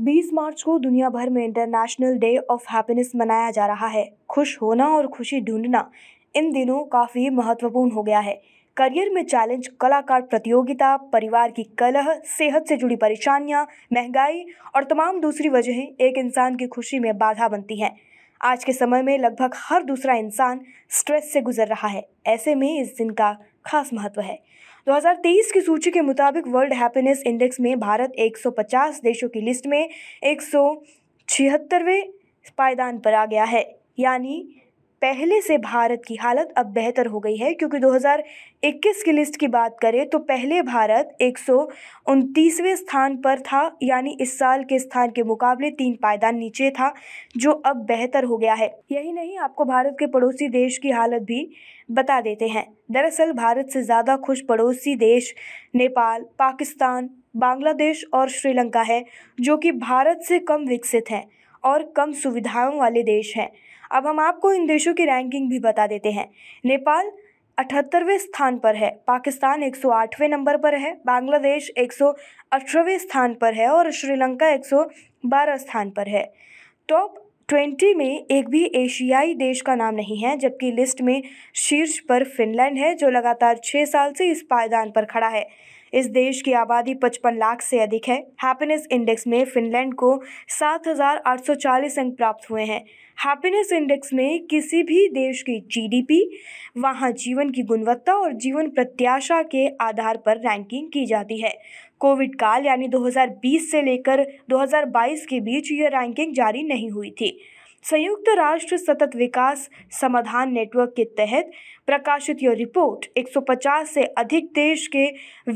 बीस मार्च को दुनिया भर में इंटरनेशनल डे ऑफ़ हैप्पीनेस मनाया जा रहा है। खुश होना और खुशी ढूंढना इन दिनों काफ़ी महत्वपूर्ण हो गया है। करियर में चैलेंज, कलाकार प्रतियोगिता, परिवार की कलह, सेहत से जुड़ी परेशानियाँ, महँगाई और तमाम दूसरी वजहें एक इंसान की खुशी में बाधा बनती हैं। आज के समय में लगभग हर दूसरा इंसान स्ट्रेस से गुजर रहा है। ऐसे में इस दिन का खास महत्व है। 2023 की सूची के मुताबिक वर्ल्ड हैप्पीनेस इंडेक्स में भारत 150 देशों की लिस्ट में एक सौ पायदान पर आ गया है। यानी पहले से भारत की हालत अब बेहतर हो गई है, क्योंकि 2021 की लिस्ट की बात करें तो पहले भारत एक स्थान पर था, यानी इस साल के स्थान के मुकाबले तीन पायदान नीचे था, जो अब बेहतर हो गया है। यही नहीं, आपको भारत के पड़ोसी देश की हालत भी बता देते हैं। दरअसल, भारत से ज़्यादा खुश पड़ोसी देश नेपाल, पाकिस्तान, बांग्लादेश और श्रीलंका है, जो कि भारत से कम विकसित हैं और कम सुविधाओं वाले देश हैं। अब हम आपको इन देशों की रैंकिंग भी बता देते हैं। नेपाल अठहत्तरवें स्थान पर है, पाकिस्तान 108वें नंबर पर है, बांग्लादेश 118वें स्थान पर है और श्रीलंका 112 स्थान पर है। टॉप ट्वेंटी में एक भी एशियाई देश का नाम नहीं है, जबकि लिस्ट में शीर्ष पर फिनलैंड है, जो लगातार छः साल से इस पायदान पर खड़ा है। इस देश की आबादी 55 लाख से अधिक है। हैप्पीनेस इंडेक्स में फिनलैंड को 7,840 अंक प्राप्त हुए हैं। हैप्पीनेस इंडेक्स में किसी भी देश की जीडीपी वहाँ जीवन की गुणवत्ता और जीवन प्रत्याशा के आधार पर रैंकिंग की जाती है। कोविड काल यानी 2020 से लेकर 2022 के बीच यह रैंकिंग जारी नहीं हुई थी। संयुक्त राष्ट्र सतत विकास समाधान नेटवर्क के तहत प्रकाशित यह रिपोर्ट 150 से अधिक देश के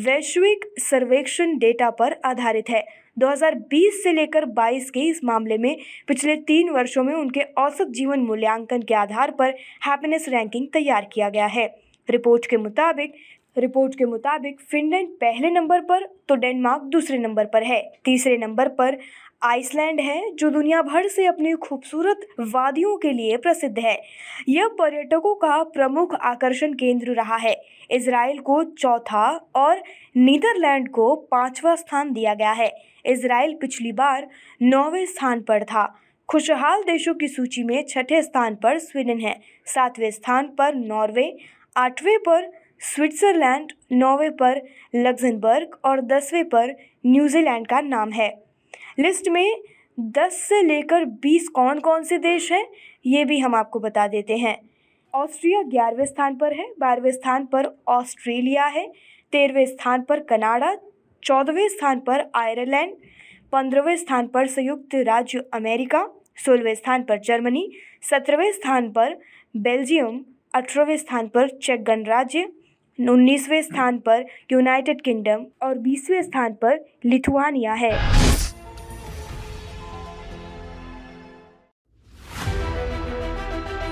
वैश्विक सर्वेक्षण डेटा पर आधारित है। 2020 से लेकर 22 के इस मामले में पिछले तीन वर्षों में उनके औसत जीवन मूल्यांकन के आधार पर हैप्पीनेस रैंकिंग तैयार किया गया है। रिपोर्ट के मुताबिक, रिपोर्ट के मुताबिक, फिनलैंड पहले नंबर पर तो डेनमार्क दूसरे नंबर पर है। तीसरे नंबर पर आइसलैंड है, जो दुनिया भर से अपनी खूबसूरत वादियों के लिए प्रसिद्ध है। यह पर्यटकों का प्रमुख आकर्षण केंद्र रहा है। इसराइल को चौथा और नीदरलैंड को पांचवा स्थान दिया गया है। इसराइल पिछली बार नौवे स्थान पर था। खुशहाल देशों की सूची में छठे स्थान पर स्वीडन है। सातवें स्थान पर नॉर्वे, आठवें पर स्विट्जरलैंड, नौवे पर लग्जमबर्ग और दसवें पर न्यूजीलैंड का नाम है। लिस्ट में 10 से लेकर 20 कौन कौन से देश हैं ये भी हम आपको बता देते हैं ऑस्ट्रिया ग्यारहवें स्थान पर है बारहवें स्थान पर ऑस्ट्रेलिया है तेरहवें स्थान पर कनाडा चौदहवें स्थान पर आयरलैंड पंद्रहवें स्थान पर संयुक्त राज्य अमेरिका सोलहवें स्थान पर जर्मनी सत्रहवें स्थान पर बेल्जियम अठारहवें स्थान पर चेक गणराज्य उन्नीसवें स्थान पर यूनाइटेड किंगडम और बीसवें स्थान पर लिथुआनिया है